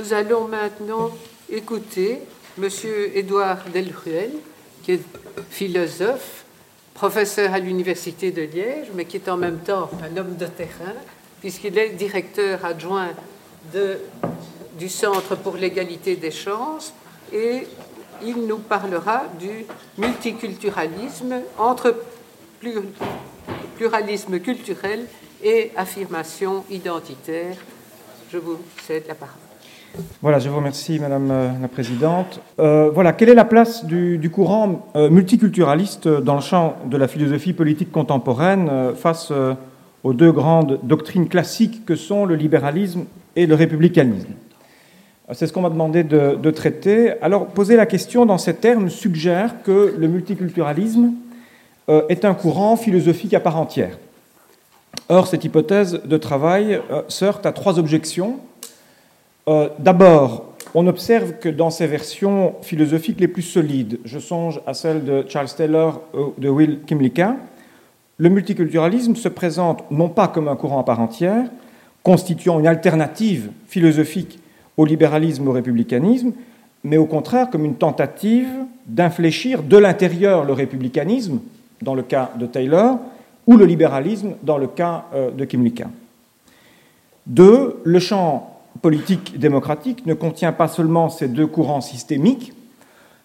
Nous allons maintenant écouter M. Édouard Delruel, qui est philosophe, professeur à l'Université de Liège, mais qui est en même temps un homme de terrain, puisqu'il est directeur adjoint du Centre pour l'égalité des chances et il nous parlera du multiculturalisme entre pluralisme culturel et affirmation identitaire. Je vous cède la parole. Voilà, je vous remercie, Madame euh, la Présidente. Euh, voilà, quelle est la place du, courant euh, multiculturaliste dans le champ de la philosophie politique contemporaine face aux deux grandes doctrines classiques que sont le libéralisme et le républicanisme? C'est ce qu'on m'a demandé de, traiter. Alors, poser la question dans ces termes suggère que le multiculturalisme est un courant philosophique à part entière. Or, cette hypothèse de travail se heurte à trois objections euh, d'abord, on observe que dans ces versions philosophiques les plus solides, je songe à celle de Charles Taylor ou de Will Kimlicka, le multiculturalisme se présente non pas comme un courant à part entière, constituant une alternative philosophique au libéralisme ou au républicanisme, mais au contraire comme une tentative d'infléchir de l'intérieur le républicanisme, dans le cas de Taylor, ou le libéralisme, dans le cas euh, de Kimlicka. Deux, le champ politique démocratique ne contient pas seulement ces deux courants systémiques,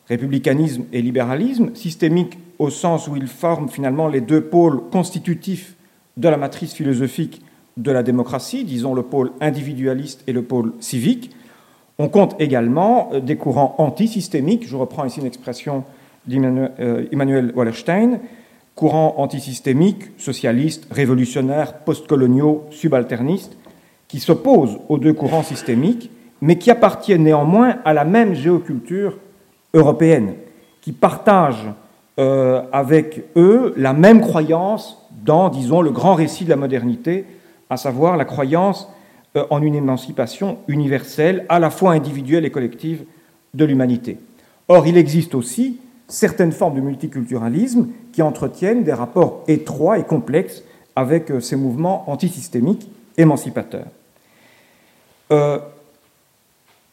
républicanisme et libéralisme, systémiques au sens où ils forment finalement les deux pôles constitutifs de la matrice philosophique de la démocratie, disons le pôle individualiste et le pôle civique. On compte également des courants antisystémiques, je reprends ici une expression d'Emmanuel euh, Wallerstein, courants antisystémiques, socialistes, révolutionnaires, postcoloniaux, subalternistes, qui s'opposent aux deux courants systémiques, mais qui appartiennent néanmoins à la même géoculture européenne, qui partagent euh, avec eux la même croyance dans, disons, le grand récit de la modernité, à savoir la croyance euh, en une émancipation universelle, à la fois individuelle et collective, de l'humanité. Or, il existe aussi certaines formes de multiculturalisme qui entretiennent des rapports étroits et complexes avec euh, ces mouvements antisystémiques émancipateur. Euh,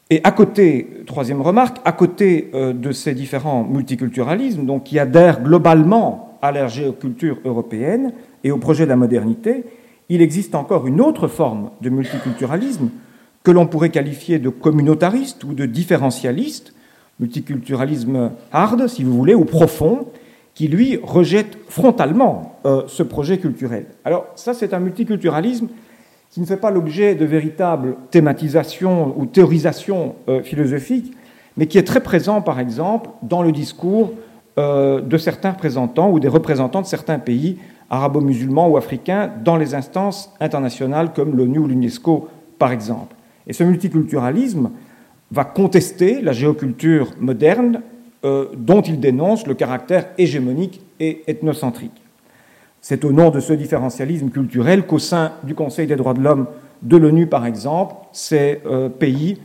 et à côté, troisième remarque, à côté euh, de ces différents multiculturalismes, donc qui adhèrent globalement à la géoculture européenne et au projet de la modernité, il existe encore une autre forme de multiculturalisme que l'on pourrait qualifier de communautariste ou de différentialiste, multiculturalisme hard, si vous voulez, ou profond, qui lui rejette frontalement euh, ce projet culturel. Alors ça, c'est un multiculturalisme qui ne fait pas l'objet de véritables thématisations ou théorisations euh, philosophiques, mais qui est très présent, par exemple, dans le discours euh, de certains représentants ou des représentants de certains pays arabo-musulmans ou africains dans les instances internationales comme l'ONU ou l'UNESCO, par exemple. Et ce multiculturalisme va contester la géoculture moderne euh, dont il dénonce le caractère hégémonique et ethnocentrique. C'est au nom de ce différentialisme culturel qu'au sein du Conseil des droits de l'homme de l'ONU, par exemple, ces euh, pays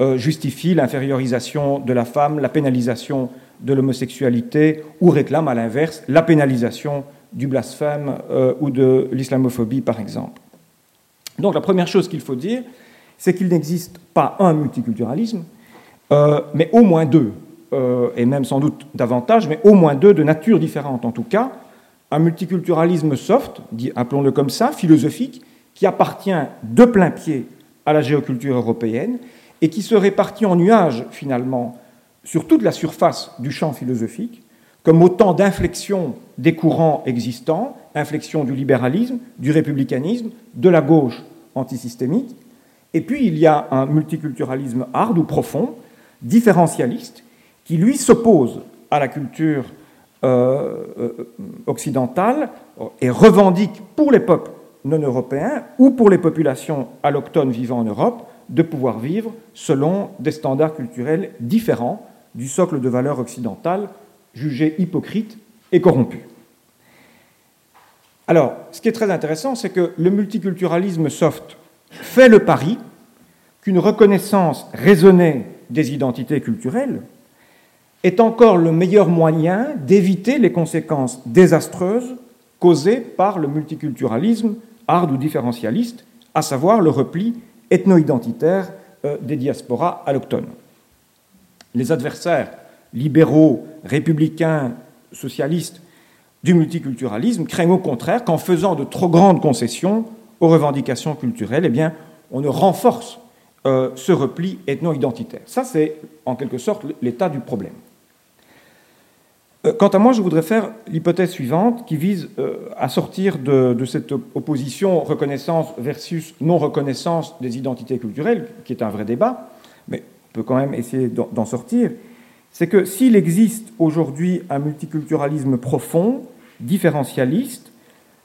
euh, justifient l'infériorisation de la femme, la pénalisation de l'homosexualité ou réclament à l'inverse la pénalisation du blasphème euh, ou de l'islamophobie, par exemple. Donc la première chose qu'il faut dire, c'est qu'il n'existe pas un multiculturalisme, mais au moins deux, et même sans doute davantage, mais au moins deux de nature différente en tout cas, un multiculturalisme soft, appelons-le comme ça, philosophique, qui appartient de plein pied à la géoculture européenne et qui se répartit en nuages finalement sur toute la surface du champ philosophique, comme autant d'inflexions des courants existants, inflexions du libéralisme, du républicanisme, de la gauche antisystémique. Et puis il y a un multiculturalisme hard ou profond, différentialiste, qui lui s'oppose à la culture occidentale et revendique pour les peuples non européens ou pour les populations allochtones vivant en Europe de pouvoir vivre selon des standards culturels différents du socle de valeurs occidentales jugé hypocrite et corrompu. Alors, ce qui est très intéressant, c'est que le multiculturalisme soft fait le pari qu'une reconnaissance raisonnée des identités culturelles est encore le meilleur moyen d'éviter les conséquences désastreuses causées par le multiculturalisme hard ou différentialiste, à savoir le repli ethno-identitaire euh, des diasporas allochtones. Les adversaires libéraux, républicains, socialistes du multiculturalisme craignent au contraire qu'en faisant de trop grandes concessions aux revendications culturelles, eh bien, on ne renforce euh, ce repli ethno-identitaire. Ça, c'est en quelque sorte l'état du problème. Euh, quant à moi, je voudrais faire l'hypothèse suivante qui vise euh, à sortir de, cette opposition reconnaissance versus non-reconnaissance des identités culturelles, qui est un vrai débat, mais on peut quand même essayer d'en sortir. C'est que s'il existe aujourd'hui un multiculturalisme profond, différentialiste,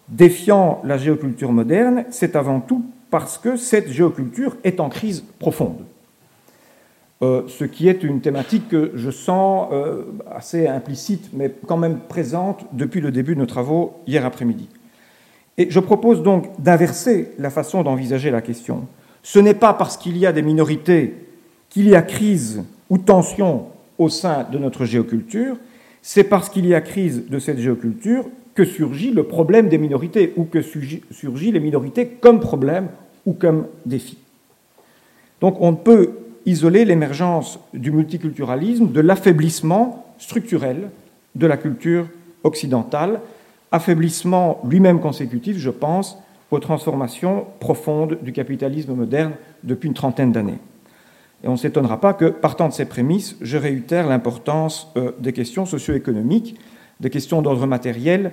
défiant la géoculture moderne, c'est avant tout parce que cette géoculture est en crise profonde. Euh, ce qui est une thématique que je sens euh, assez implicite, mais quand même présente depuis le début de nos travaux hier après-midi. Et je propose donc d'inverser la façon d'envisager la question. Ce n'est pas parce qu'il y a des minorités qu'il y a crise ou tension au sein de notre géoculture, c'est parce qu'il y a crise de cette géoculture que surgit le problème des minorités, ou que surgit les minorités comme problème ou comme défi. Donc on ne peut isoler l'émergence du multiculturalisme de l'affaiblissement structurel de la culture occidentale, affaiblissement lui-même consécutif, je pense, aux transformations profondes du capitalisme moderne depuis une trentaine d'années. Et on ne s'étonnera pas que, partant de ces prémices, je réitère l'importance euh, des questions socio-économiques, des questions d'ordre matériel,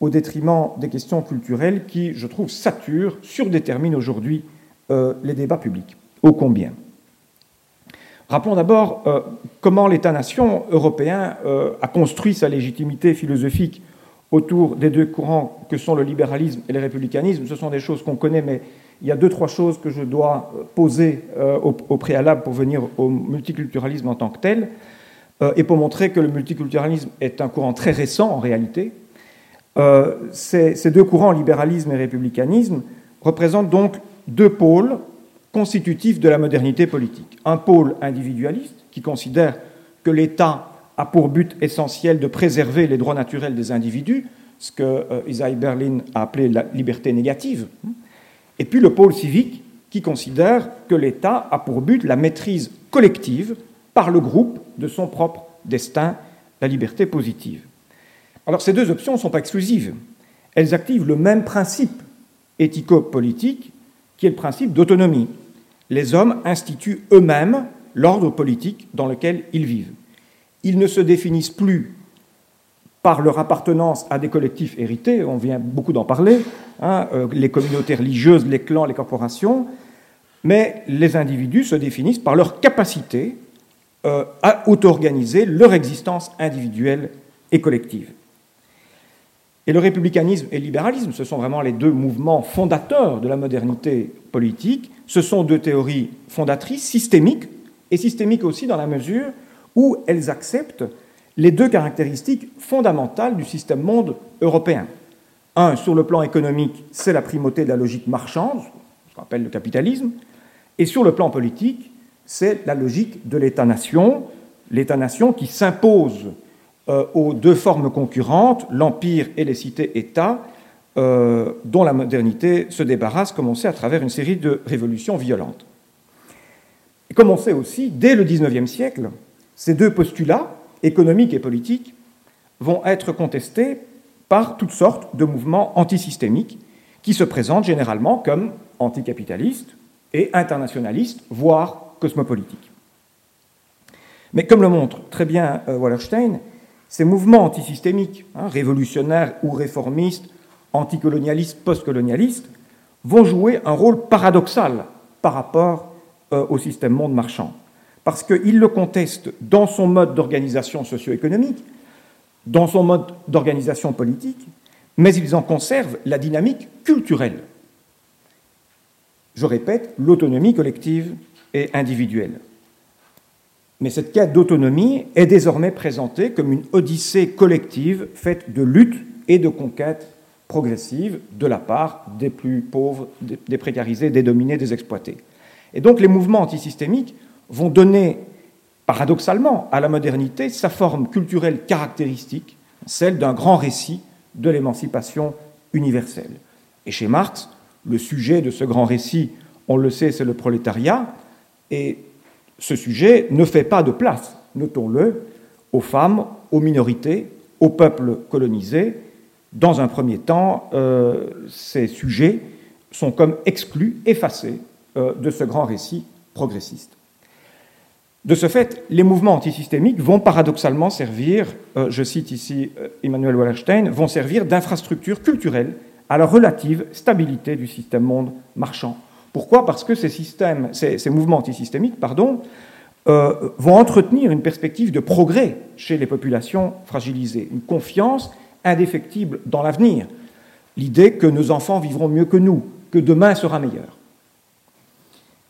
au détriment des questions culturelles qui, je trouve, saturent, surdéterminent aujourd'hui euh, les débats publics. Ô combien Rappelons d'abord euh, comment l'État-nation européen euh, a construit sa légitimité philosophique autour des deux courants que sont le libéralisme et le républicanisme. Ce sont des choses qu'on connaît, mais il y a deux, trois choses que je dois euh, poser au, préalable pour venir au multiculturalisme en tant que tel, et pour montrer que le multiculturalisme est un courant très récent en réalité. Ces, ces, deux courants, libéralisme et républicanisme, représentent donc deux pôles constitutif de la modernité politique. Un pôle individualiste qui considère que l'État a pour but essentiel de préserver les droits naturels des individus, ce que euh, Berlin a appelé la liberté négative, et puis le pôle civique qui considère que l'État a pour but la maîtrise collective par le groupe de son propre destin, la liberté positive. Alors ces deux options ne sont pas exclusives. Elles activent le même principe éthico-politique qui est le principe d'autonomie les hommes instituent eux-mêmes l'ordre politique dans lequel ils vivent. Ils ne se définissent plus par leur appartenance à des collectifs hérités, on vient beaucoup d'en parler, hein, euh, les communautés religieuses, les clans, les corporations, mais les individus se définissent par leur capacité euh, à auto-organiser leur existence individuelle et collective. Et le républicanisme et le libéralisme, ce sont vraiment les deux mouvements fondateurs de la modernité politique. Ce sont deux théories fondatrices, systémiques, et systémiques aussi dans la mesure où elles acceptent les deux caractéristiques fondamentales du système monde européen. Un, sur le plan économique, c'est la primauté de la logique marchande, ce qu'on appelle le capitalisme, et sur le plan politique, c'est la logique de l'État-nation, l'État-nation qui s'impose euh, aux deux formes concurrentes, l'Empire et les cités-États, euh, dont la modernité se débarrasse, comme on sait, à travers une série de révolutions violentes. Et comme on sait aussi, dès le XIXe siècle, ces deux postulats, économiques et politiques, vont être contestés par toutes sortes de mouvements antisystémiques qui se présentent généralement comme anticapitalistes et internationalistes, voire cosmopolitiques. Mais comme le montre très bien euh, Wallerstein, ces mouvements antisystémiques, hein, révolutionnaires ou réformistes, anticolonialistes, postcolonialistes, vont jouer un rôle paradoxal par rapport euh, au système monde marchand. Parce qu'ils le contestent dans son mode d'organisation socio-économique, dans son mode d'organisation politique, mais ils en conservent la dynamique culturelle. Je répète, l'autonomie collective et individuelle. Mais cette quête d'autonomie est désormais présentée comme une odyssée collective faite de lutte et de conquête progressive de la part des plus pauvres, des précarisés, des dominés, des exploités. Et donc les mouvements antisystémiques vont donner, paradoxalement, à la modernité sa forme culturelle caractéristique, celle d'un grand récit de l'émancipation universelle. Et chez Marx, le sujet de ce grand récit, on le sait, c'est le prolétariat, Et ce sujet ne fait pas de place, notons-le, aux femmes, aux minorités, aux peuples colonisés. Dans un premier temps, euh, ces sujets sont comme exclus, effacés euh, de ce grand récit progressiste. De ce fait, les mouvements antisystémiques vont paradoxalement servir, euh, je cite ici Emmanuel Wallerstein, vont servir d'infrastructure culturelle à la relative stabilité du système monde marchand. Pourquoi? Parce que ces, mouvements antisystémiques vont entretenir une perspective de progrès chez les populations fragilisées, une confiance indéfectible dans l'avenir, l'idée que nos enfants vivront mieux que nous, que demain sera meilleur.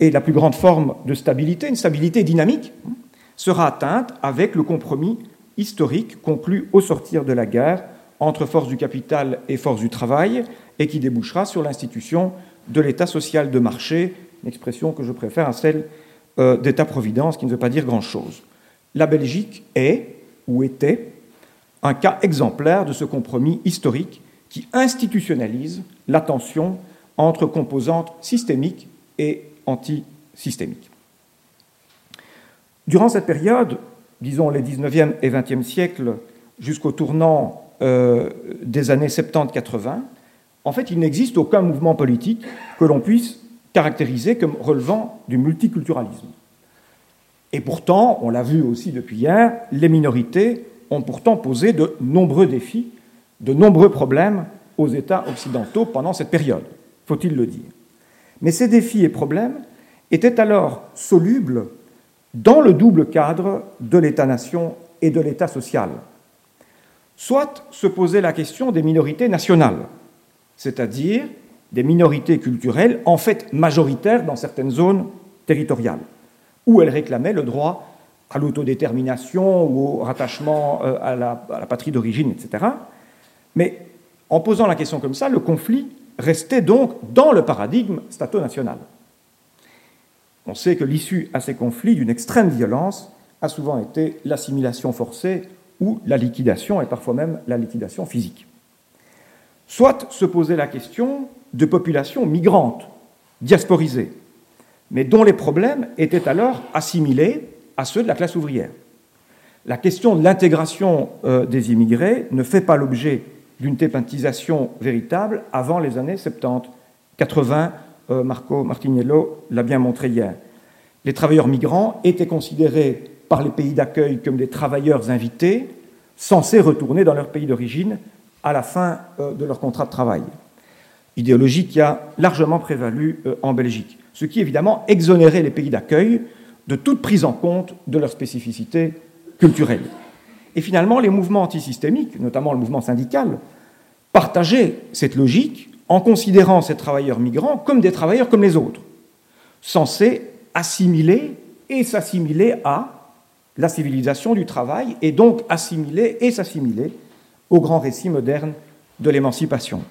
Et la plus grande forme de stabilité, une stabilité dynamique, sera atteinte avec le compromis historique conclu au sortir de la guerre entre forces du capital et forces du travail, et qui débouchera sur l'institution de l'État social de marché, une expression que je préfère à celle euh, d'État-providence, qui ne veut pas dire grand-chose. La Belgique est, ou était, un cas exemplaire de ce compromis historique qui institutionnalise la tension entre composantes systémiques et antisystémiques. Durant cette période, disons les 19e et 20e siècles, jusqu'au tournant euh, des années 70-80, en fait, il n'existe aucun mouvement politique que l'on puisse caractérisé comme relevant du multiculturalisme. Et pourtant, on l'a vu aussi depuis hier, les minorités ont pourtant posé de nombreux défis, de nombreux problèmes aux États occidentaux pendant cette période, faut-il le dire. Mais ces défis et problèmes étaient alors solubles dans le double cadre de l'État-nation et de l'État social. Soit se posait la question des minorités nationales, c'est-à-dire des minorités culturelles, en fait majoritaires dans certaines zones territoriales, où elles réclamaient le droit à l'autodétermination ou au rattachement euh, à la, patrie d'origine, etc. Mais en posant la question comme ça, le conflit restait donc dans le paradigme stato-national. On sait que l'issue à ces conflits d'une extrême violence a souvent été l'assimilation forcée ou la liquidation, et parfois même la liquidation physique. Soit se poser la question de populations migrantes, diasporisées, mais dont les problèmes étaient alors assimilés à ceux de la classe ouvrière. La question de l'intégration euh, des immigrés ne fait pas l'objet d'une thématisation véritable avant les années 70. 80, euh, Marco Martiniello l'a bien montré hier. Les travailleurs migrants étaient considérés par les pays d'accueil comme des travailleurs invités, censés retourner dans leur pays d'origine à la fin euh, de leur contrat de travail idéologie qui a largement prévalu en Belgique, ce qui évidemment exonérait les pays d'accueil de toute prise en compte de leurs spécificités culturelles. Et finalement, les mouvements antisystémiques, notamment le mouvement syndical, partageaient cette logique en considérant ces travailleurs migrants comme des travailleurs comme les autres, censés assimiler et s'assimiler à la civilisation du travail, et donc assimiler et s'assimiler au grand récit moderne de l'émancipation.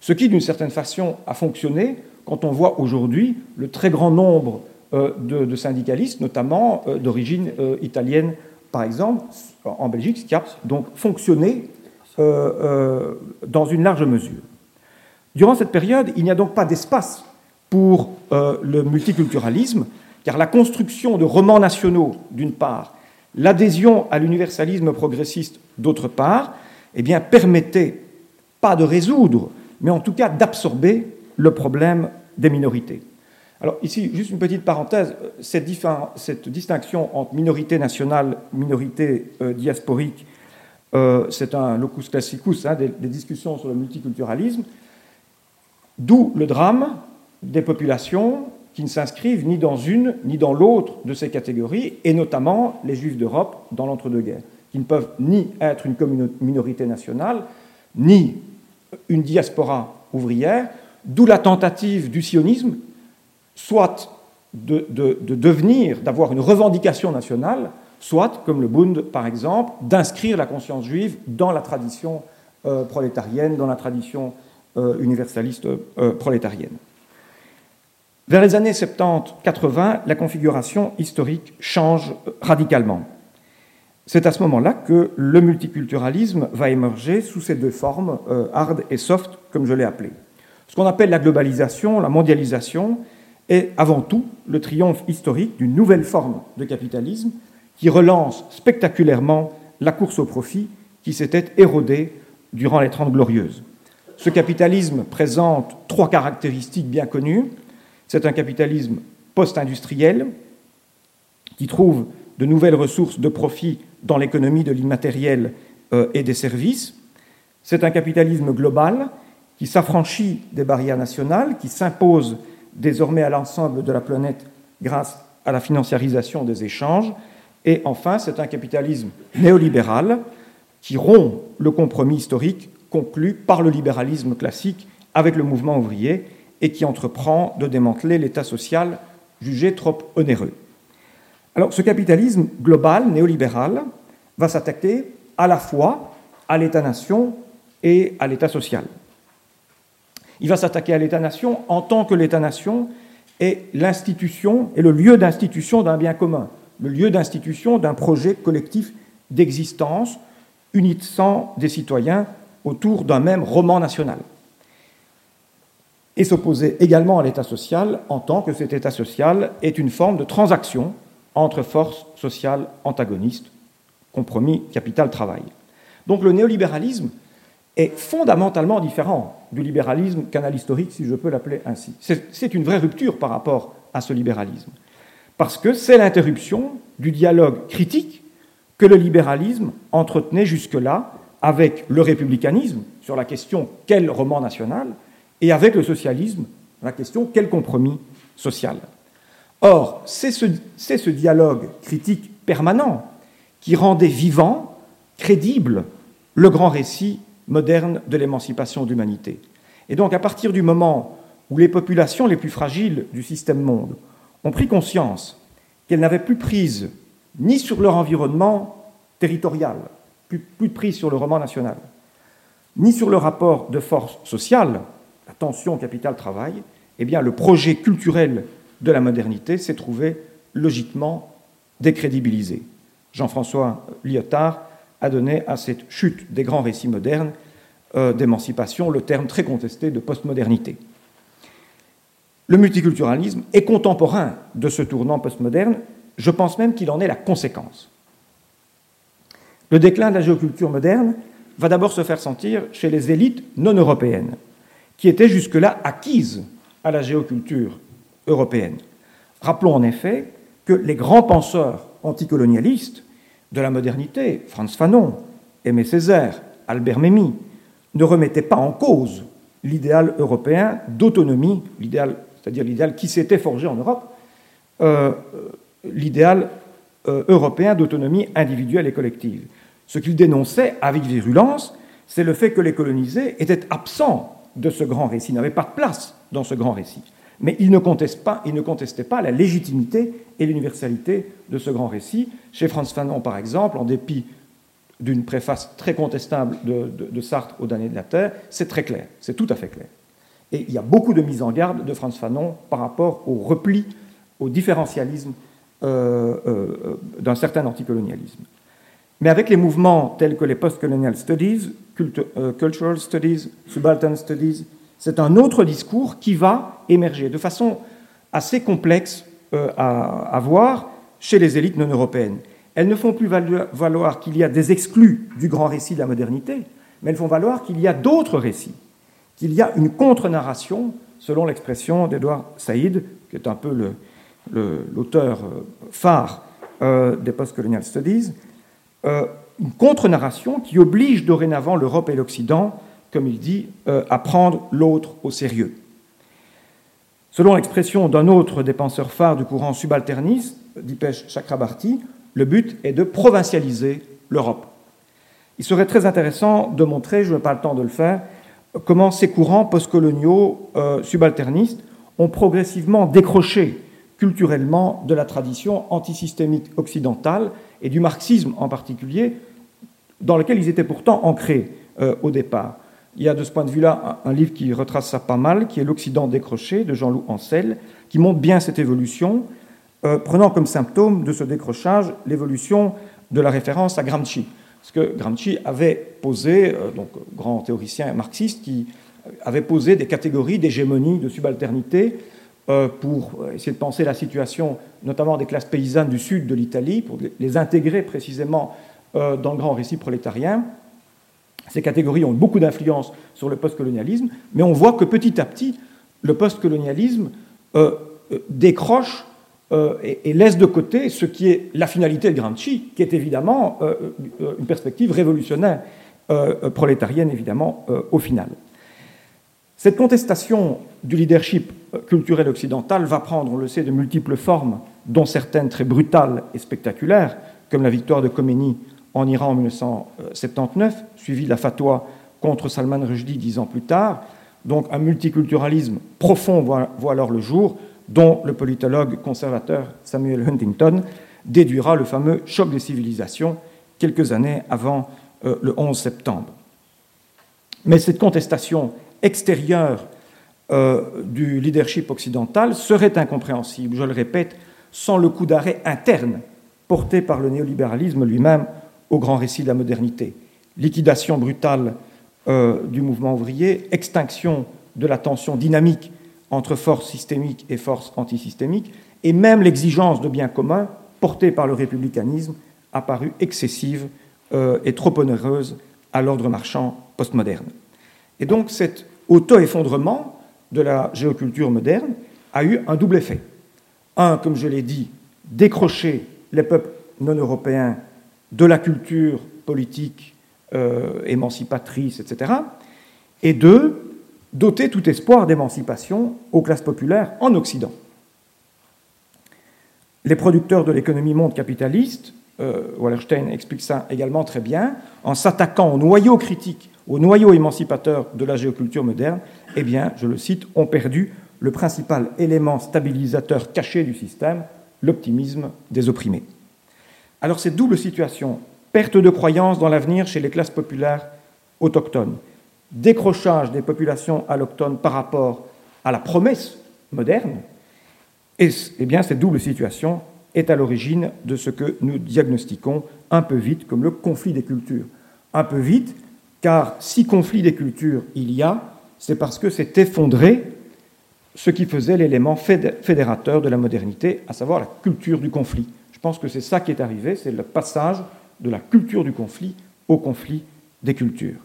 Ce qui, d'une certaine façon, a fonctionné quand on voit aujourd'hui le très grand nombre euh, de, syndicalistes, notamment euh, d'origine euh, italienne, par exemple, en Belgique, ce qui a donc fonctionné dans une large mesure. Durant cette période, il n'y a donc pas d'espace pour le multiculturalisme, car la construction de romans nationaux, d'une part, l'adhésion à l'universalisme progressiste, d'autre part, eh permettait pas de résoudre mais en tout cas d'absorber le problème des minorités. Alors ici, juste une petite parenthèse, cette, distinction entre minorité nationale, minorité euh, diasporique, euh, c'est un locus classicus hein, des, des, discussions sur le multiculturalisme, d'où le drame des populations qui ne s'inscrivent ni dans une ni dans l'autre de ces catégories, et notamment les juifs d'Europe dans l'entre-deux-guerres, qui ne peuvent ni être une minorité nationale, ni une diaspora ouvrière, d'où la tentative du sionisme, soit de, devenir, d'avoir une revendication nationale, soit, comme le Bund par exemple, d'inscrire la conscience juive dans la tradition euh, prolétarienne, dans la tradition euh, universaliste euh, prolétarienne. Vers les années 70-80, la configuration historique change radicalement. C'est à ce moment-là que le multiculturalisme va émerger sous ces deux formes, hard et soft, comme je l'ai appelé. Ce qu'on appelle la globalisation, la mondialisation, est avant tout le triomphe historique d'une nouvelle forme de capitalisme qui relance spectaculairement la course au profit qui s'était érodée durant les Trente Glorieuses. Ce capitalisme présente trois caractéristiques bien connues. C'est un capitalisme post-industriel qui trouve de nouvelles ressources de profit dans l'économie de l'immatériel euh, et des services. C'est un capitalisme global qui s'affranchit des barrières nationales, qui s'impose désormais à l'ensemble de la planète grâce à la financiarisation des échanges. Et enfin, c'est un capitalisme néolibéral qui rompt le compromis historique conclu par le libéralisme classique avec le mouvement ouvrier et qui entreprend de démanteler l'État social jugé trop onéreux. Alors ce capitalisme global, néolibéral, va s'attaquer à la fois à l'État-nation et à l'État social. Il va s'attaquer à l'État-nation en tant que l'État-nation est l'institution et le lieu d'institution d'un bien commun, le lieu d'institution d'un projet collectif d'existence unissant des citoyens autour d'un même roman national. Et s'opposer également à l'État social en tant que cet État social est une forme de transaction entre forces sociales antagonistes, compromis capital-travail. Donc le néolibéralisme est fondamentalement différent du libéralisme canal historique, si je peux l'appeler ainsi. C'est une vraie rupture par rapport à ce libéralisme, parce que c'est l'interruption du dialogue critique que le libéralisme entretenait jusque-là avec le républicanisme sur la question quel roman national et avec le socialisme la question quel compromis social. Or, c'est ce, ce, dialogue critique permanent qui rendait vivant, crédible, le grand récit moderne de l'émancipation de l'humanité. Et donc, à partir du moment où les populations les plus fragiles du système monde ont pris conscience qu'elles n'avaient plus prise ni sur leur environnement territorial, plus, plus prise sur le roman national, ni sur le rapport de force sociale, la tension capital-travail, eh bien, le projet culturel de la modernité s'est trouvé logiquement décrédibilisé. Jean-François Lyotard a donné à cette chute des grands récits modernes euh, d'émancipation le terme très contesté de postmodernité. Le multiculturalisme est contemporain de ce tournant postmoderne, je pense même qu'il en est la conséquence. Le déclin de la géoculture moderne va d'abord se faire sentir chez les élites non européennes, qui étaient jusque-là acquises à la géoculture européenne. Rappelons en effet que les grands penseurs anticolonialistes de la modernité, Franz Fanon, Aimé Césaire, Albert Memmi, ne remettaient pas en cause l'idéal européen d'autonomie, c'est-à-dire l'idéal qui s'était forgé en Europe, euh, l'idéal euh, européen d'autonomie individuelle et collective. Ce qu'ils dénonçaient avec virulence, c'est le fait que les colonisés étaient absents de ce grand récit, n'avaient pas de place dans ce grand récit. Mais ils ne, pas, ils ne contestaient pas la légitimité et l'universalité de ce grand récit. Chez Franz Fanon, par exemple, en dépit d'une préface très contestable de, Sartre aux damnés de la Terre, c'est très clair, c'est tout à fait clair. Et il y a beaucoup de mise en garde de Franz Fanon par rapport au repli, au différentialisme euh, euh, d'un certain anticolonialisme. Mais avec les mouvements tels que les post-colonial studies, euh, cultural studies, subaltern studies, c'est un autre discours qui va émerger de façon assez complexe à, voir chez les élites non européennes. Elles ne font plus valoir qu'il y a des exclus du grand récit de la modernité, mais elles font valoir qu'il y a d'autres récits, qu'il y a une contre-narration, selon l'expression d'Edouard Saïd, qui est un peu l'auteur euh, phare euh, des Postcolonial Studies, euh, une contre-narration qui oblige dorénavant l'Europe et l'Occident, comme il dit, à prendre l'autre au sérieux. Selon l'expression d'un autre des penseurs phares du courant subalterniste, Dipesh Chakrabarti, le but est de provincialiser l'Europe. Il serait très intéressant de montrer, je n'ai pas le temps de le faire, comment ces courants postcoloniaux euh, subalternistes ont progressivement décroché culturellement de la tradition antisystémique occidentale et du marxisme en particulier, dans lequel ils étaient pourtant ancrés euh, au départ. Il y a de ce point de vue-là un, livre qui retrace ça pas mal, qui est L'Occident décroché de Jean-Loup Ancel, qui montre bien cette évolution euh, prenant comme symptôme de ce décrochage l'évolution de la référence à Gramsci. Parce que Gramsci avait posé, euh, donc grand théoricien marxiste, qui avait posé des catégories d'hégémonie, de subalternité, euh, pour essayer de penser la situation, notamment des classes paysannes du sud de l'Italie, pour les intégrer précisément dans le grand récit prolétarien. Ces catégories ont beaucoup d'influence sur le postcolonialisme, mais on voit que petit à petit, le postcolonialisme euh, décroche et, laisse de côté ce qui est la finalité de Gramsci, qui est évidemment une perspective révolutionnaire prolétarienne, évidemment, au final. Cette contestation du leadership culturel occidental va prendre, on le sait, de multiples formes, dont certaines très brutales et spectaculaires, comme la victoire de Khomeini en Iran en 1979, suivie de la fatwa contre Salman Rushdie dix ans plus tard. Donc un multiculturalisme profond voit, alors le jour, dont le politologue conservateur Samuel Huntington déduira le fameux choc des civilisations quelques années avant euh, le 11 septembre. Mais cette contestation extérieure euh, du leadership occidental serait incompréhensible, je le répète, sans le coup d'arrêt interne porté par le néolibéralisme lui-même au grand récit de la modernité. Liquidation brutale euh, du mouvement ouvrier, extinction de la tension dynamique entre forces systémiques et forces antisystémiques, et même l'exigence de bien commun portée par le républicanisme apparue excessive euh, et trop onéreuse à l'ordre marchand postmoderne. Et donc cet auto-effondrement de la géoculture moderne a eu un double effet. Un, comme je l'ai dit, décrocher les peuples non européens de la culture politique euh, émancipatrice, etc. Et deux, doter tout espoir d'émancipation aux classes populaires en Occident. Les producteurs de l'économie monde capitaliste, euh, Wallerstein explique ça également très bien, en s'attaquant au noyau critique, au noyau émancipateur de la géoculture moderne, eh bien, je le cite, ont perdu le principal élément stabilisateur caché du système, l'optimisme des opprimés. Alors cette double situation, perte de croyance dans l'avenir chez les classes populaires autochtones, décrochage des populations alloctones par rapport à la promesse moderne, et, eh bien cette double situation est à l'origine de ce que nous diagnostiquons un peu vite comme le conflit des cultures. Un peu vite, car si conflit des cultures il y a, c'est parce que s'est effondré ce qui faisait l'élément fédérateur de la modernité, à savoir la culture du conflit. Je pense que c'est ça qui est arrivé, c'est le passage de la culture du conflit au conflit des cultures.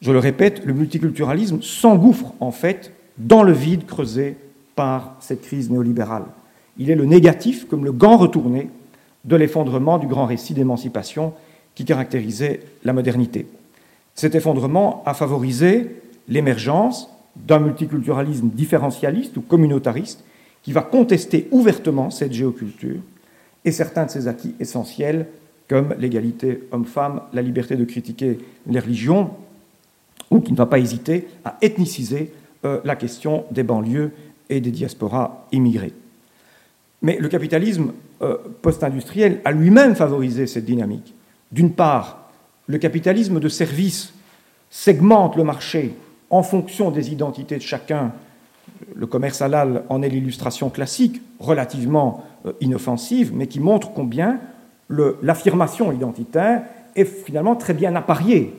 Je le répète, le multiculturalisme s'engouffre en fait dans le vide creusé par cette crise néolibérale. Il est le négatif comme le gant retourné de l'effondrement du grand récit d'émancipation qui caractérisait la modernité. Cet effondrement a favorisé l'émergence d'un multiculturalisme différentialiste ou communautariste qui va contester ouvertement cette géoculture et certains de ses acquis essentiels comme l'égalité homme-femme, la liberté de critiquer les religions, ou qui ne va pas hésiter à ethniciser euh, la question des banlieues et des diasporas immigrées. Mais le capitalisme euh, post-industriel a lui-même favorisé cette dynamique. D'une part, le capitalisme de service segmente le marché en fonction des identités de chacun. Le commerce halal en est l'illustration classique, relativement euh, inoffensive, mais qui montre combien l'affirmation identitaire est finalement très bien appariée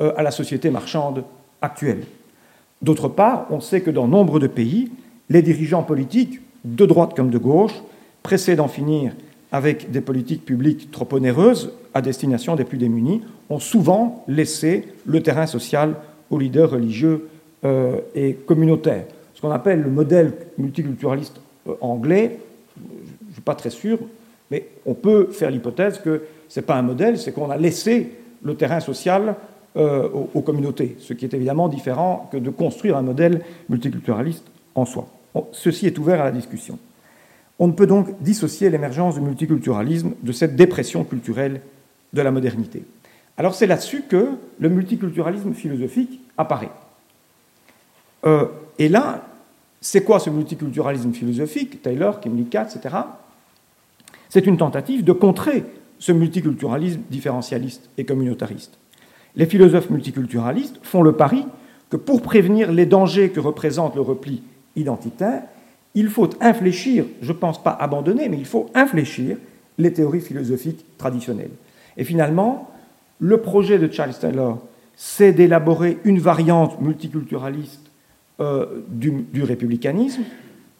euh, à la société marchande actuelle. D'autre part, on sait que dans nombre de pays, les dirigeants politiques, de droite comme de gauche, pressés d'en finir avec des politiques publiques trop onéreuses à destination des plus démunis, ont souvent laissé le terrain social aux leaders religieux euh, et communautaires. Qu'on appelle le modèle multiculturaliste euh, anglais, je ne suis pas très sûr, mais on peut faire l'hypothèse que ce n'est pas un modèle, c'est qu'on a laissé le terrain social euh, aux, communautés, ce qui est évidemment différent que de construire un modèle multiculturaliste en soi. ceci est ouvert à la discussion. On ne peut donc dissocier l'émergence du multiculturalisme de cette dépression culturelle de la modernité. Alors c'est là-dessus que le multiculturalisme philosophique apparaît. Euh, et là, c'est quoi ce multiculturalisme philosophique Taylor, Kimlicka, etc. C'est une tentative de contrer ce multiculturalisme différentialiste et communautariste. Les philosophes multiculturalistes font le pari que pour prévenir les dangers que représente le repli identitaire, il faut infléchir, je ne pense pas abandonner, mais il faut infléchir les théories philosophiques traditionnelles. Et finalement, le projet de Charles Taylor, c'est d'élaborer une variante multiculturaliste euh, du, républicanisme,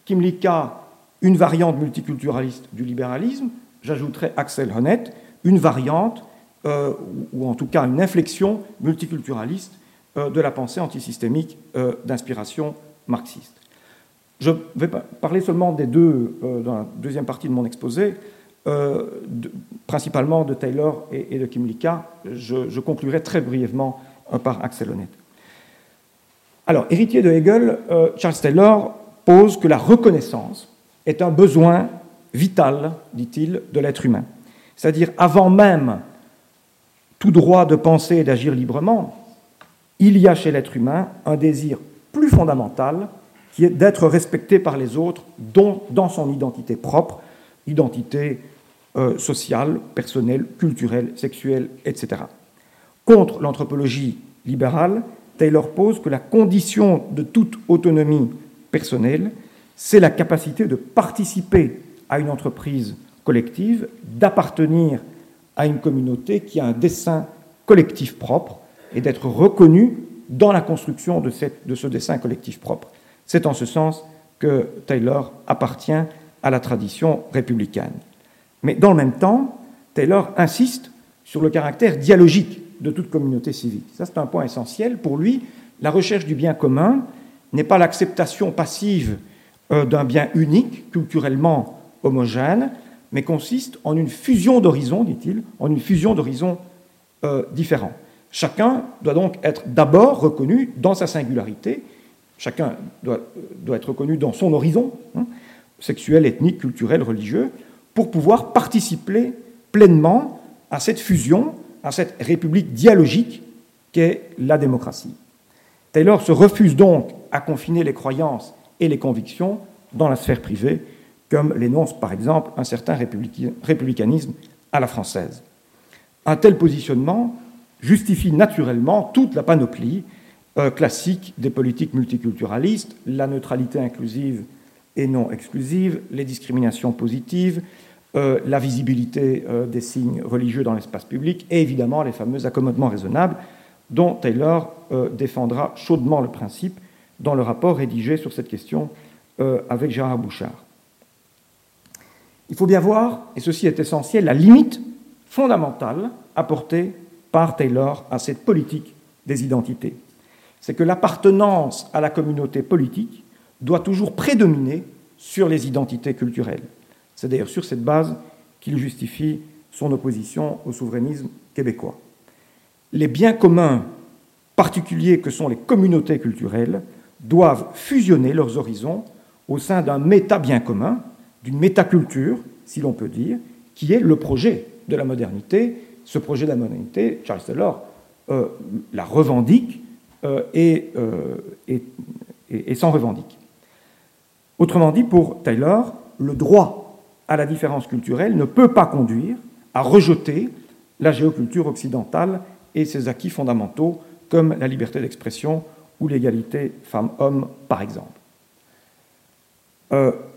Kimlicka, une variante multiculturaliste du libéralisme, j'ajouterais Axel Honneth, une variante, euh, ou en tout cas une inflexion multiculturaliste euh, de la pensée antisystémique d'inspiration marxiste. Je vais parler seulement des deux dans la deuxième partie de mon exposé, principalement de Taylor et, de Kimlicka. Je, je, conclurai très brièvement par Axel Honneth. Alors, héritier de Hegel, Charles Taylor pose que la reconnaissance est un besoin vital, dit-il, de l'être humain. C'est-à-dire, avant même tout droit de penser et d'agir librement, il y a chez l'être humain un désir plus fondamental qui est d'être respecté par les autres dont, dans son identité propre, identité euh, sociale, personnelle, culturelle, sexuelle, etc. Contre l'anthropologie libérale, Taylor pose que la condition de toute autonomie personnelle, c'est la capacité de participer à une entreprise collective, d'appartenir à une communauté qui a un dessin collectif propre et d'être reconnu dans la construction de, ce dessin collectif propre. C'est en ce sens que Taylor appartient à la tradition républicaine. Mais dans le même temps, Taylor insiste sur le caractère dialogique de toute communauté civique. Ça, c'est un point essentiel. Pour lui, la recherche du bien commun n'est pas l'acceptation passive euh, d'un bien unique, culturellement homogène, mais consiste en une fusion d'horizons, dit-il, en une fusion d'horizons euh, différents. Chacun doit donc être d'abord reconnu dans sa singularité, chacun doit, être reconnu dans son horizon, hein, sexuel, ethnique, culturel, religieux, pour pouvoir participer pleinement à cette fusion, à cette république dialogique qu'est la démocratie. Taylor se refuse donc à confiner les croyances et les convictions dans la sphère privée, comme l'énonce par exemple un certain républicanisme à la française. Un tel positionnement justifie naturellement toute la panoplie euh, classique des politiques multiculturalistes, la neutralité inclusive et non exclusive, les discriminations positives, euh, la visibilité euh, des signes religieux dans l'espace public et évidemment les fameux accommodements raisonnables dont Taylor défendra chaudement le principe dans le rapport rédigé sur cette question avec Gérard Bouchard. Il faut bien voir, et ceci est essentiel, la limite fondamentale apportée par Taylor à cette politique des identités. C'est que l'appartenance à la communauté politique doit toujours prédominer sur les identités culturelles. C'est d'ailleurs sur cette base qu'il justifie son opposition au souverainisme québécois. Les biens communs particuliers que sont les communautés culturelles doivent fusionner leurs horizons au sein d'un méta-bien commun, d'une métaculture, si l'on peut dire, qui est le projet de la modernité. Ce projet de la modernité, Charles Taylor euh, la revendique euh, euh, et, et, s'en revendique. Autrement dit, pour Taylor, le droit à la différence culturelle ne peut pas conduire à rejeter la géoculture occidentale et ses acquis fondamentaux comme la liberté d'expression ou l'égalité femmes-hommes, par exemple.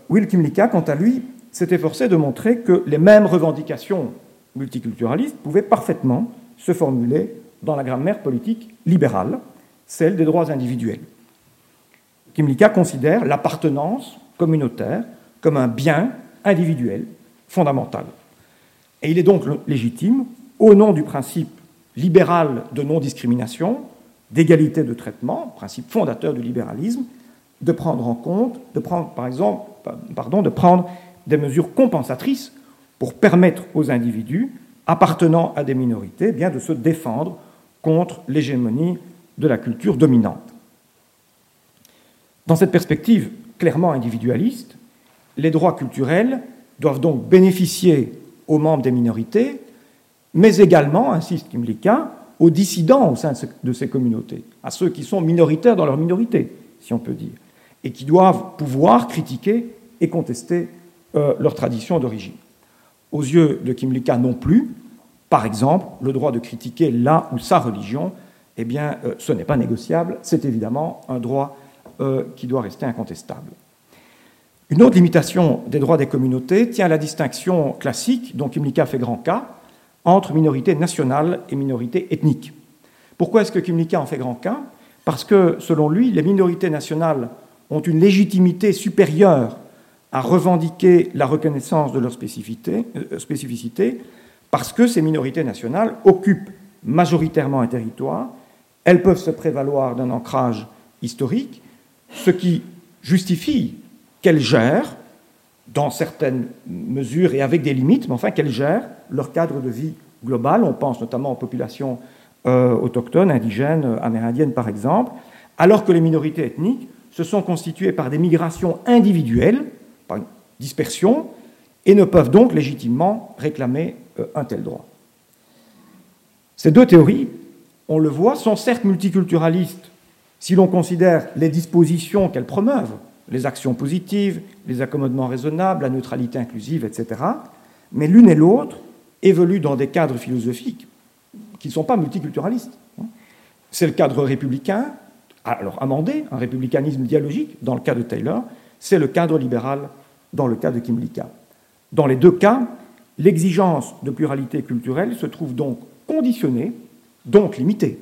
Will Kimlicka, quant à lui, s'est efforcé de montrer que les mêmes revendications multiculturalistes pouvaient parfaitement se formuler dans la grammaire politique libérale, celle des droits individuels. Kimlicka considère l'appartenance communautaire comme un bien individuel fondamental. Et il est donc légitime, au nom du principe libéral de non-discrimination, d'égalité de traitement, principe fondateur du libéralisme, de prendre en compte, de prendre, par exemple, de prendre des mesures compensatrices pour permettre aux individus appartenant à des minorités eh de se défendre contre l'hégémonie de la culture dominante. Dans cette perspective clairement individualiste, les droits culturels doivent donc bénéficier aux membres des minorités, mais également, insiste Kimlicka, aux dissidents au sein de ces communautés, à ceux qui sont minoritaires dans leur minorité, si on peut dire, et qui doivent pouvoir critiquer et contester euh, leur tradition d'origine. Aux yeux de Kimlicka non plus, par exemple, le droit de critiquer la ou sa religion, eh bien, euh, ce n'est pas négociable, c'est évidemment un droit euh, qui doit rester incontestable. Une autre limitation des droits des communautés tient à la distinction classique, dont Kimlicka fait grand cas, entre minorité nationale et minorité ethnique. Pourquoi est-ce que Kimlicka en fait grand cas? Parce que, selon lui, les minorités nationales ont une légitimité supérieure à revendiquer la reconnaissance de leur euh, spécificité, parce que ces minorités nationales occupent majoritairement un territoire, elles peuvent se prévaloir d'un ancrage historique, ce qui justifie qu'elles gèrent, dans certaines mesures et avec des limites, mais enfin qu'elles gèrent leur cadre de vie global. On pense notamment aux populations euh, autochtones, indigènes, euh, amérindiennes par exemple, alors que les minorités ethniques se sont constituées par des migrations individuelles, par une dispersion, et ne peuvent donc légitimement réclamer euh, un tel droit. Ces deux théories, on le voit, sont certes multiculturalistes si l'on considère les dispositions qu'elles promeuvent, les actions positives, les accommodements raisonnables, la neutralité inclusive, etc., mais l'une et l'autre évoluent dans des cadres philosophiques qui ne sont pas multiculturalistes. C'est le cadre républicain, alors amendé, un républicanisme dialogique dans le cas de Taylor, c'est le cadre libéral dans le cas de Kimlicka. Dans les deux cas, l'exigence de pluralité culturelle se trouve donc conditionnée, donc limitée,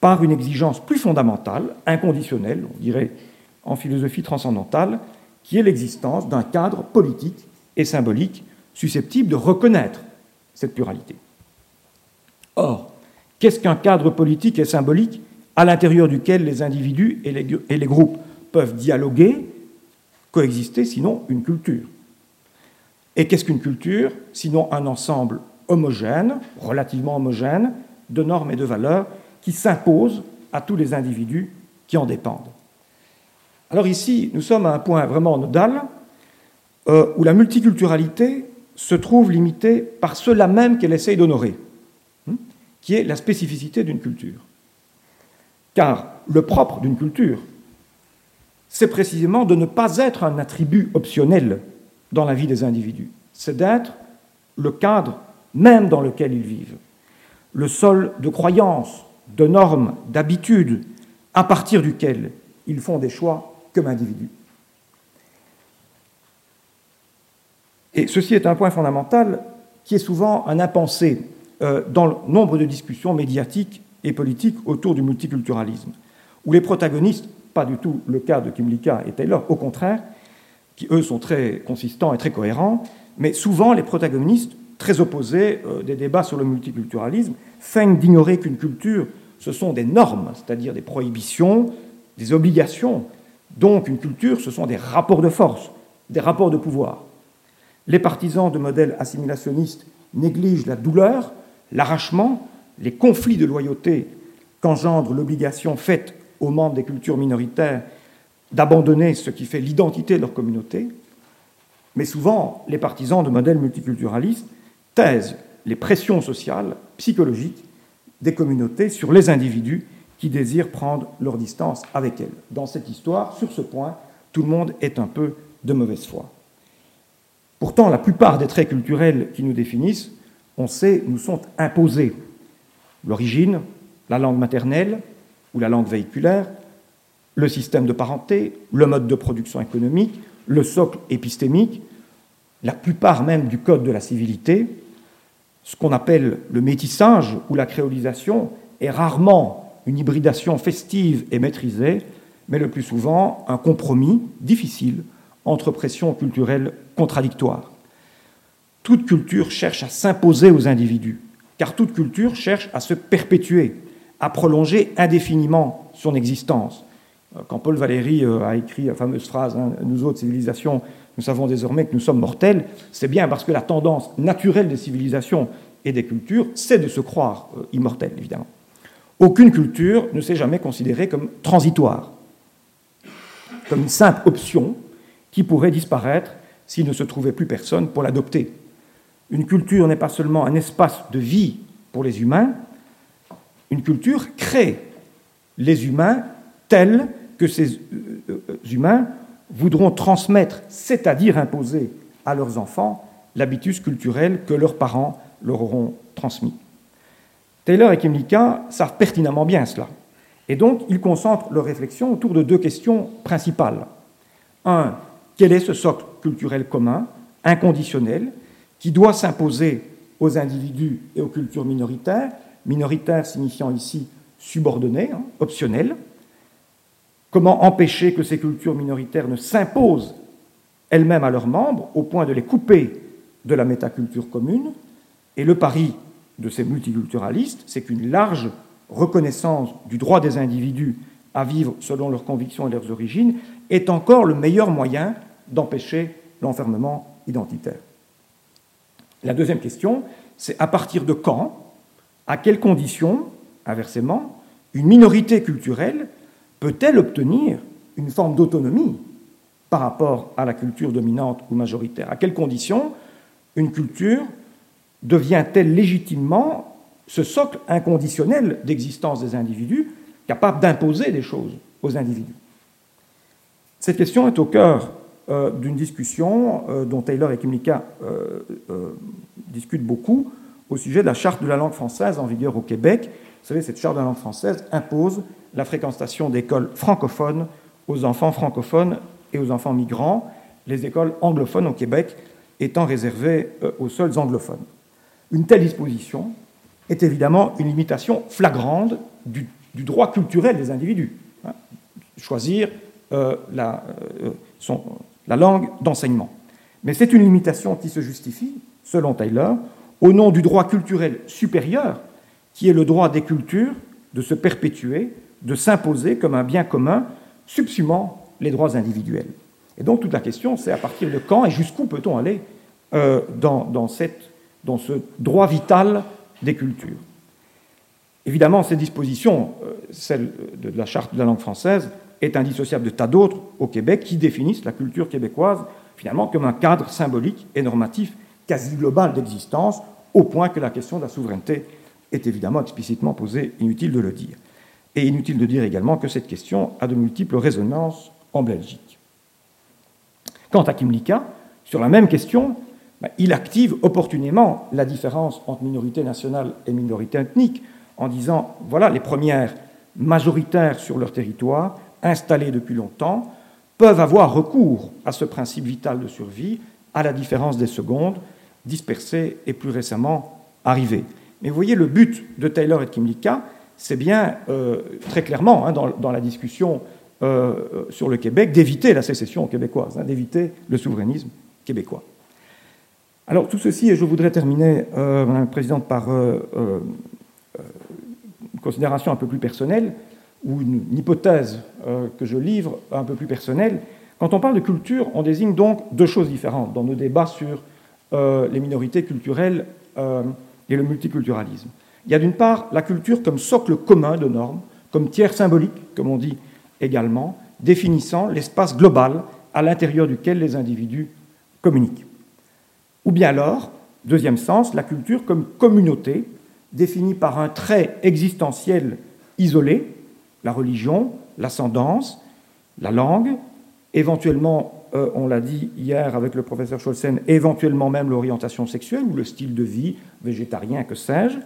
par une exigence plus fondamentale, inconditionnelle, on dirait en philosophie transcendantale, qui est l'existence d'un cadre politique et symbolique susceptible de reconnaître cette pluralité. Or, qu'est-ce qu'un cadre politique et symbolique à l'intérieur duquel les individus et les, groupes peuvent dialoguer, coexister, sinon une culture? Et qu'est-ce qu'une culture, sinon un ensemble homogène, relativement homogène, de normes et de valeurs qui s'imposent à tous les individus qui en dépendent? Alors ici, nous sommes à un point vraiment nodal euh, où la multiculturalité se trouve limitée par cela même qu'elle essaye d'honorer qui est la spécificité d'une culture. Car le propre d'une culture, c'est précisément de ne pas être un attribut optionnel dans la vie des individus, c'est d'être le cadre même dans lequel ils vivent, le sol de croyances, de normes, d'habitudes, à partir duquel ils font des choix comme individus. Et ceci est un point fondamental qui est souvent un impensé euh, dans nombre de discussions médiatiques et politiques autour du multiculturalisme, où les protagonistes, pas du tout le cas de Kimlicka et Taylor, au contraire, qui eux sont très consistants et très cohérents, mais souvent les protagonistes, très opposés euh, des débats sur le multiculturalisme, feignent d'ignorer qu'une culture, ce sont des normes, c'est-à-dire des prohibitions, des obligations. Donc une culture, ce sont des rapports de force, des rapports de pouvoir. Les partisans de modèles assimilationnistes négligent la douleur l'arrachement, les conflits de loyauté qu'engendre l'obligation faite aux membres des cultures minoritaires d'abandonner ce qui fait l'identité de leur communauté, mais souvent les partisans de modèles multiculturalistes taisent les pressions sociales, psychologiques des communautés sur les individus qui désirent prendre leur distance avec elles. Dans cette histoire, sur ce point, tout le monde est un peu de mauvaise foi. Pourtant, la plupart des traits culturels qui nous définissent on sait, nous sont imposés. L'origine, la langue maternelle ou la langue véhiculaire, le système de parenté, le mode de production économique, le socle épistémique, la plupart même du code de la civilité, ce qu'on appelle le métissage ou la créolisation est rarement une hybridation festive et maîtrisée, mais le plus souvent un compromis difficile entre pressions culturelles contradictoires. Toute culture cherche à s'imposer aux individus, car toute culture cherche à se perpétuer, à prolonger indéfiniment son existence. Euh, quand Paul Valéry euh, a écrit la fameuse phrase hein, Nous autres civilisations, nous savons désormais que nous sommes mortels, c'est bien parce que la tendance naturelle des civilisations et des cultures, c'est de se croire euh, immortel, évidemment. Aucune culture ne s'est jamais considérée comme transitoire, comme une simple option qui pourrait disparaître s'il ne se trouvait plus personne pour l'adopter. Une culture n'est pas seulement un espace de vie pour les humains, une culture crée les humains tels que ces euh, euh, humains voudront transmettre, c'est-à-dire imposer à leurs enfants l'habitus culturel que leurs parents leur auront transmis. Taylor et Kimlicka savent pertinemment bien cela. Et donc, ils concentrent leur réflexion autour de deux questions principales. Un, quel est ce socle culturel commun, inconditionnel, qui doit s'imposer aux individus et aux cultures minoritaires, minoritaires signifiant ici subordonnés, hein, optionnels. Comment empêcher que ces cultures minoritaires ne s'imposent elles-mêmes à leurs membres au point de les couper de la métaculture commune? Et le pari de ces multiculturalistes, c'est qu'une large reconnaissance du droit des individus à vivre selon leurs convictions et leurs origines est encore le meilleur moyen d'empêcher l'enfermement identitaire. La deuxième question, c'est à partir de quand, à quelles conditions, inversement, une minorité culturelle peut-elle obtenir une forme d'autonomie par rapport à la culture dominante ou majoritaire? À quelles conditions une culture devient-elle légitimement ce socle inconditionnel d'existence des individus, capable d'imposer des choses aux individus? Cette question est au cœur euh, d'une discussion euh, dont Taylor et Kimlicka euh, discutent beaucoup au sujet de la charte de la langue française en vigueur au Québec. Vous savez, cette charte de la langue française impose la fréquentation d'écoles francophones aux enfants francophones et aux enfants migrants, les écoles anglophones au Québec étant réservées aux seuls anglophones. Une telle disposition est évidemment une limitation flagrante du, droit culturel des individus. Hein. choisir euh, la, euh, la langue d'enseignement. Mais c'est une limitation qui se justifie, selon Taylor, au nom du droit culturel supérieur, qui est le droit des cultures de se perpétuer, de s'imposer comme un bien commun, subsumant les droits individuels. Et donc toute la question, c'est à partir de quand et jusqu'où peut-on aller euh, dans, cette dans ce droit vital des cultures. Évidemment, cette disposition, euh, celle de la charte de la langue française, est indissociable de tas d'autres au Québec qui définissent la culture québécoise finalement comme un cadre symbolique et normatif quasi global d'existence, au point que la question de la souveraineté est évidemment explicitement posée, inutile de le dire. Et inutile de dire également que cette question a de multiples résonances en Belgique. Quant à Kimlicka, sur la même question, ben, il active opportunément la différence entre minorité nationale et minorité ethnique en disant voilà, les premières majoritaires sur leur territoire, installées depuis longtemps, peuvent avoir recours à ce principe vital de survie, à la différence des secondes, dispersées et plus récemment arrivées. Mais vous voyez, le but de Taylor et de Kimlicka, c'est bien euh, très clairement, hein, dans, la discussion euh, sur le Québec, d'éviter la sécession québécoise, hein, d'éviter le souverainisme québécois. Alors tout ceci, et je voudrais terminer, euh, Madame la Présidente, par euh, euh, une considération un peu plus personnelle, ou une, hypothèse que je livre un peu plus personnelle. Quand on parle de culture, on désigne donc deux choses différentes dans nos débats sur les minorités culturelles et le multiculturalisme. Il y a d'une part la culture comme socle commun de normes, comme tiers symbolique, comme on dit également, définissant l'espace global à l'intérieur duquel les individus communiquent. Ou bien alors, deuxième sens, la culture comme communauté, définie par un trait existentiel isolé, la religion, l'ascendance, la langue, éventuellement, euh, on l'a dit hier avec le professeur Scholzen, éventuellement même l'orientation sexuelle ou le style de vie végétarien, que sais-je,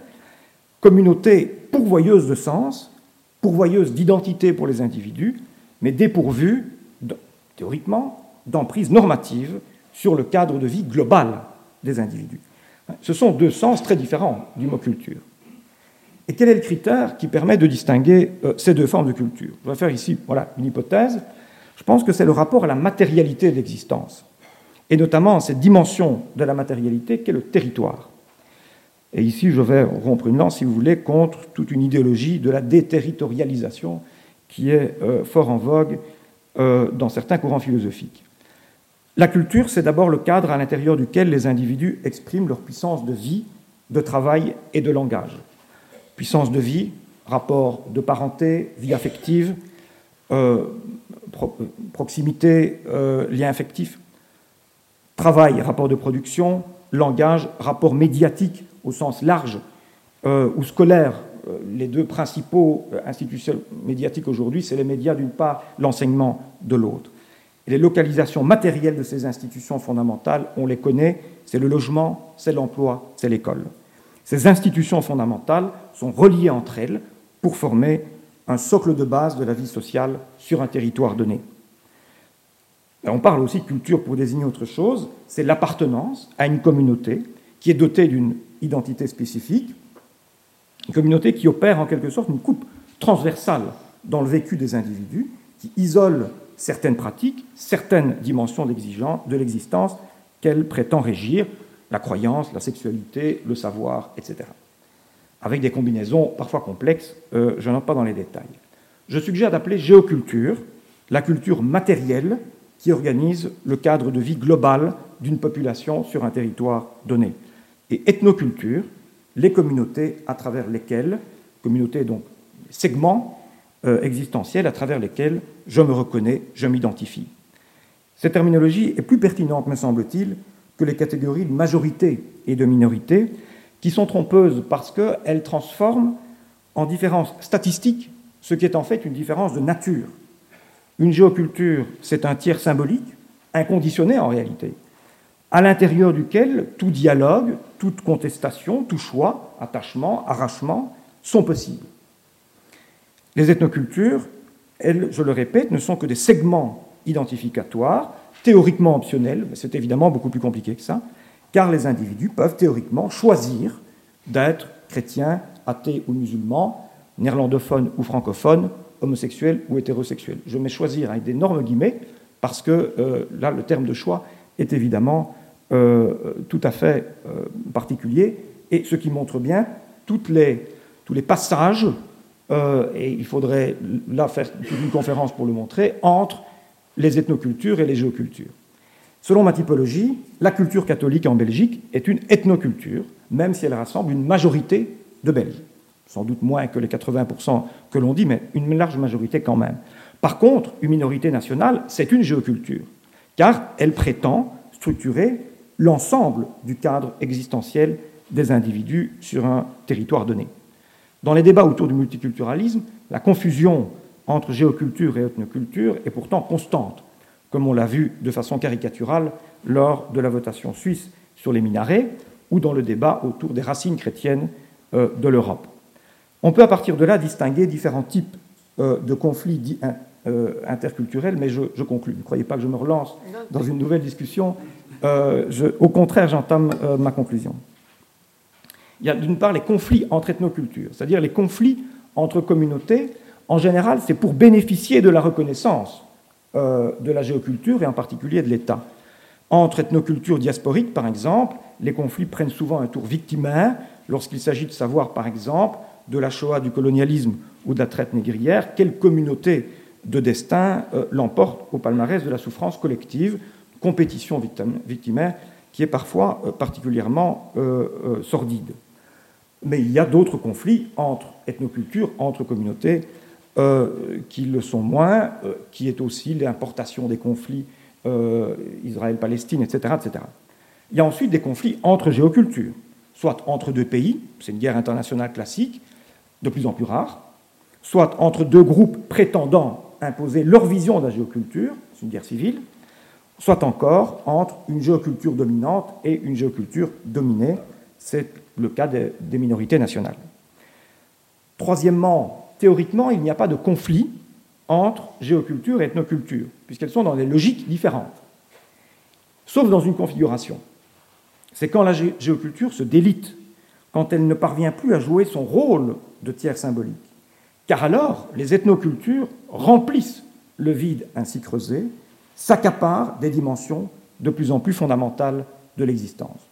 communauté pourvoyeuse de sens, pourvoyeuse d'identité pour les individus, mais dépourvue, théoriquement, d'emprise normative sur le cadre de vie global des individus. Ce sont deux sens très différents du mot culture. Et quel est le critère qui permet de distinguer euh, ces deux formes de culture? Je vais faire ici voilà, une hypothèse. Je pense que c'est le rapport à la matérialité de l'existence, et notamment cette dimension de la matérialité qu'est le territoire. Et ici, je vais rompre une lance, si vous voulez, contre toute une idéologie de la déterritorialisation qui est euh, fort en vogue euh, dans certains courants philosophiques. La culture, c'est d'abord le cadre à l'intérieur duquel les individus expriment leur puissance de vie, de travail et de langage. Puissance de vie, rapport de parenté, vie affective, euh, proximité, euh, lien affectif. Travail, rapport de production, langage, rapport médiatique au sens large euh, ou scolaire. Les deux principaux institutions médiatiques aujourd'hui, c'est les médias d'une part, l'enseignement de l'autre les localisations matérielles de ces institutions fondamentales, on les connaît, c'est le logement, c'est l'emploi, c'est l'école. Ces institutions fondamentales sont reliées entre elles pour former un socle de base de la vie sociale sur un territoire donné. on parle aussi de culture pour désigner autre chose, c'est l'appartenance à une communauté qui est dotée d'une identité spécifique, une communauté qui opère en quelque sorte une coupe transversale dans le vécu des individus qui isole certaines pratiques, certaines dimensions de l'existence qu'elle prétend régir, la croyance, la sexualité, le savoir, etc. Avec des combinaisons parfois complexes, euh, je n'entre pas dans les détails. Je suggère d'appeler géoculture la culture matérielle qui organise le cadre de vie global d'une population sur un territoire donné. Et ethnoculture, les communautés à travers lesquelles, communautés donc segments euh, existentiels à travers lesquels je me reconnais, je m'identifie. Cette terminologie est plus pertinente, me semble-t-il, que les catégories de majorité et de minorité, qui sont trompeuses parce qu'elles transforment en différence statistique ce qui est en fait une différence de nature. Une géoculture, c'est un tiers symbolique, inconditionné en réalité, à l'intérieur duquel tout dialogue, toute contestation, tout choix, attachement, arrachement sont possibles. Les ethnocultures, elles, je le répète, ne sont que des segments identificatoires, théoriquement optionnels, mais c'est évidemment beaucoup plus compliqué que ça, car les individus peuvent théoriquement choisir d'être chrétiens, athées ou musulmans, néerlandophones ou francophones, homosexuels ou hétérosexuels. Je mets choisir avec d'énormes guillemets, parce que euh, là, le terme de choix est évidemment euh, tout à fait euh, particulier, et ce qui montre bien tous les passages, et il faudrait là faire une conférence pour le montrer, entre les ethnocultures et les géocultures. Selon ma typologie, la culture catholique en Belgique est une ethnoculture, même si elle rassemble une majorité de Belges. Sans doute moins que les 80% que l'on dit, mais une large majorité quand même. Par contre, une minorité nationale, c'est une géoculture, car elle prétend structurer l'ensemble du cadre existentiel des individus sur un territoire donné. Dans les débats autour du multiculturalisme, la confusion entre géoculture et ethnoculture est pourtant constante, comme on l'a vu de façon caricaturale lors de la votation suisse sur les minarets ou dans le débat autour des racines chrétiennes euh, de l'Europe. On peut à partir de là distinguer différents types euh, de conflits euh, interculturels, mais je, conclue. Ne croyez pas que je me relance dans une nouvelle discussion. au contraire, j'entame ma conclusion. Il y a d'une part les conflits entre ethnocultures, c'est-à-dire les conflits entre communautés en général, c'est pour bénéficier de la reconnaissance euh, de la géoculture et en particulier de l'État. Entre ethnocultures diasporiques, par exemple, les conflits prennent souvent un tour victimaire lorsqu'il s'agit de savoir, par exemple, de la Shoah, du colonialisme ou de la traite négrière, quelle communauté de destin euh, l'emporte au palmarès de la souffrance collective, compétition victimaire qui est parfois euh, particulièrement sordide. Mais il y a d'autres conflits entre ethnocultures, entre communautés euh, qui le sont moins, euh, qui est aussi l'importation des conflits euh, Israël-Palestine, etc., etc. Il y a ensuite des conflits entre géocultures, soit entre deux pays, c'est une guerre internationale classique, de plus en plus rare, soit entre deux groupes prétendant imposer leur vision de la géoculture, c'est une guerre civile, soit encore entre une géoculture dominante et une géoculture dominée, c'est le cas des, minorités nationales. Troisièmement, théoriquement, il n'y a pas de conflit entre géoculture et ethnoculture, puisqu'elles sont dans des logiques différentes, sauf dans une configuration. C'est quand la géoculture se délite, quand elle ne parvient plus à jouer son rôle de tiers symbolique. Car alors, les ethnocultures remplissent le vide ainsi creusé, s'accaparent des dimensions de plus en plus fondamentales de l'existence.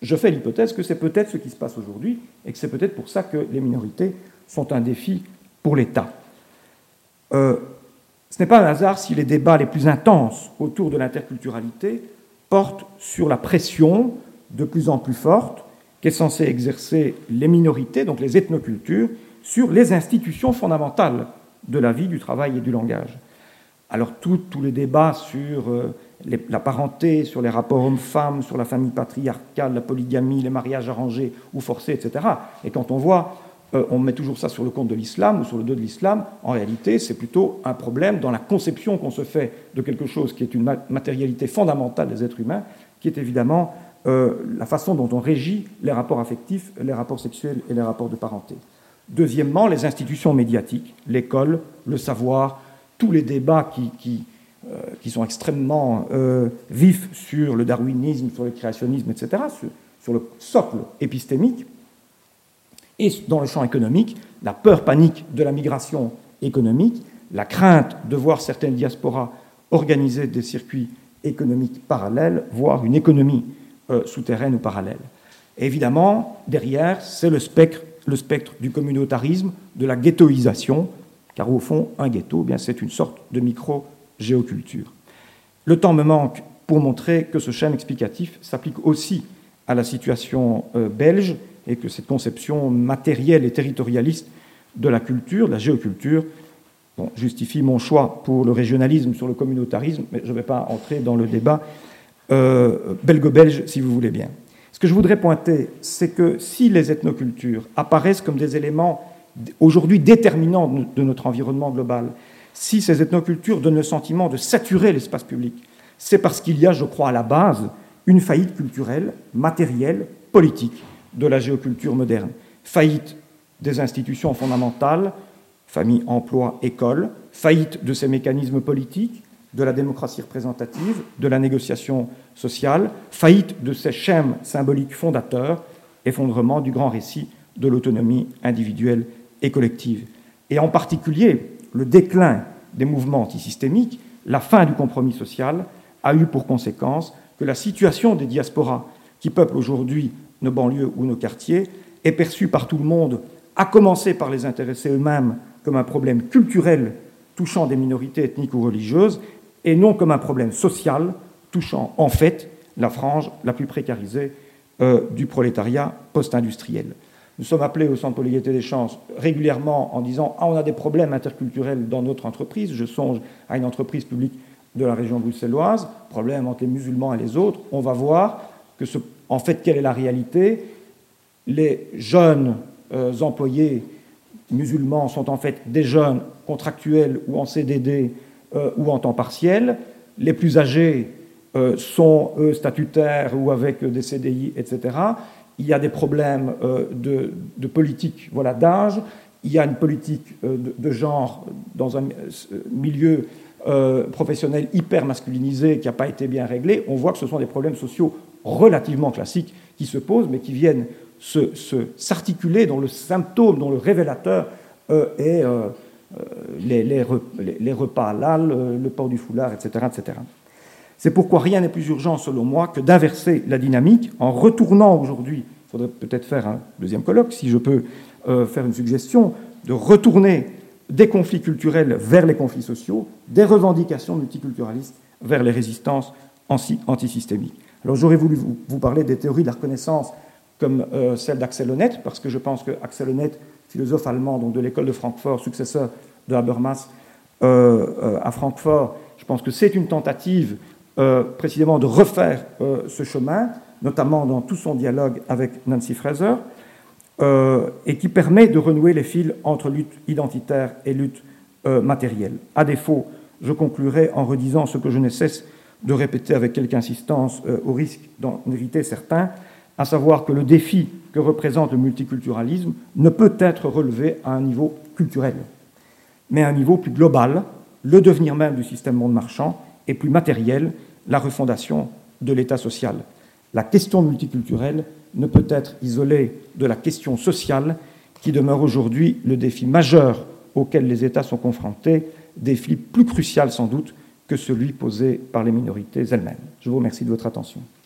Je fais l'hypothèse que c'est peut-être ce qui se passe aujourd'hui et que c'est peut-être pour ça que les minorités sont un défi pour l'État. Euh, ce n'est pas un hasard si les débats les plus intenses autour de l'interculturalité portent sur la pression de plus en plus forte qu'est censée exercer les minorités, donc les ethnocultures, sur les institutions fondamentales de la vie, du travail et du langage. Alors tous les débats sur euh, la parenté, sur les rapports hommes-femmes, sur la famille patriarcale, la polygamie, les mariages arrangés ou forcés, etc. Et quand on voit euh, on met toujours ça sur le compte de l'islam ou sur le dos de l'islam. En réalité, c'est plutôt un problème dans la conception qu'on se fait de quelque chose qui est une matérialité fondamentale des êtres humains, qui est évidemment euh, la façon dont on régit les rapports affectifs, les rapports sexuels et les rapports de parenté. Deuxièmement, les institutions médiatiques, l'école, le savoir, tous les débats qui, euh, sont extrêmement vifs sur le darwinisme, sur le créationnisme, etc., sur le socle épistémique, et dans le champ économique, la peur panique de la migration économique la crainte de voir certaines diasporas organiser des circuits économiques parallèles, voire une économie euh, souterraine ou parallèle. évidemment, derrière, c'est le spectre, le spectre du communautarisme, de la ghettoisation, car au fond, un ghetto, eh c'est une sorte de micro-géoculture. Le temps me manque pour montrer que ce schéma explicatif s'applique aussi à la situation euh, belge et que cette conception matérielle et territorialiste de la culture, de la géoculture, justifie mon choix pour le régionalisme sur le communautarisme, mais je ne vais pas entrer dans le débat euh, belgo-belge, si vous voulez bien. Ce que je voudrais pointer, c'est que si les ethnocultures apparaissent comme des éléments aujourd'hui déterminants de notre environnement global, si ces ethnocultures donnent le sentiment de saturer l'espace public, c'est parce qu'il y a, je crois, à la base, une faillite culturelle, matérielle, politique de la géoculture moderne. Faillite des institutions fondamentales, famille, emploi, école, faillite de ces mécanismes politiques, de la démocratie représentative, de la négociation sociale, faillite de ces schèmes symboliques fondateurs, effondrement du grand récit de l'autonomie individuelle et collective. Et en particulier, le déclin des mouvements antisystémiques, la fin du compromis social, a eu pour conséquence que la situation des diasporas qui peuplent aujourd'hui nos banlieues ou nos quartiers est perçue par tout le monde, à commencer par les intéressés eux-mêmes, comme un problème culturel touchant des minorités ethniques ou religieuses, et non comme un problème social touchant en fait la frange la plus précarisée euh, du prolétariat post-industriel. Nous sommes appelés au Centre pour l'égalité des chances régulièrement en disant Ah, on a des problèmes interculturels dans notre entreprise. Je songe à une entreprise publique de la région bruxelloise, problème entre les musulmans et les autres. On va voir que, en fait, quelle est la réalité Les jeunes euh, employés musulmans sont en fait des jeunes contractuels ou en CDD euh, ou en temps partiel. Les plus âgés euh, sont, eux, statutaires ou avec des CDI, etc. Il y a des problèmes euh, de, politique voilà, d'âge. Il y a une politique de, genre dans un milieu professionnel hyper masculinisé qui n'a pas été bien réglé. On voit que ce sont des problèmes sociaux relativement classiques qui se posent, mais qui viennent s'articuler, dont le symptôme, dont le révélateur est euh, les, repas halal, le port du foulard, etc. etc. C'est pourquoi rien n'est plus urgent, selon moi, que d'inverser la dynamique en retournant aujourd'hui, il faudrait peut-être faire un deuxième colloque, si je peux euh, faire une suggestion, de retourner des conflits culturels vers les conflits sociaux, des revendications multiculturalistes vers les résistances antisystémiques. Alors j'aurais voulu vous, parler des théories de la reconnaissance comme euh, celle d'Axel Honneth, parce que je pense que Axel Honneth philosophe allemand, de l'école de Francfort, successeur de Habermas euh, à Francfort. Je pense que c'est une tentative euh, précisément de refaire ce chemin, notamment dans tout son dialogue avec Nancy Fraser, et qui permet de renouer les fils entre lutte identitaire et lutte matérielle. À défaut, je conclurai en redisant ce que je ne cesse de répéter avec quelque insistance au risque d'en éviter certains, à savoir que le défi que représente le multiculturalisme ne peut être relevé à un niveau culturel, mais à un niveau plus global, le devenir même du système monde marchand, et plus matériel, la refondation de l'État social. La question multiculturelle ne peut être isolée de la question sociale qui demeure aujourd'hui le défi majeur auquel les États sont confrontés, défi plus crucial sans doute que celui posé par les minorités elles-mêmes. Je vous remercie de votre attention.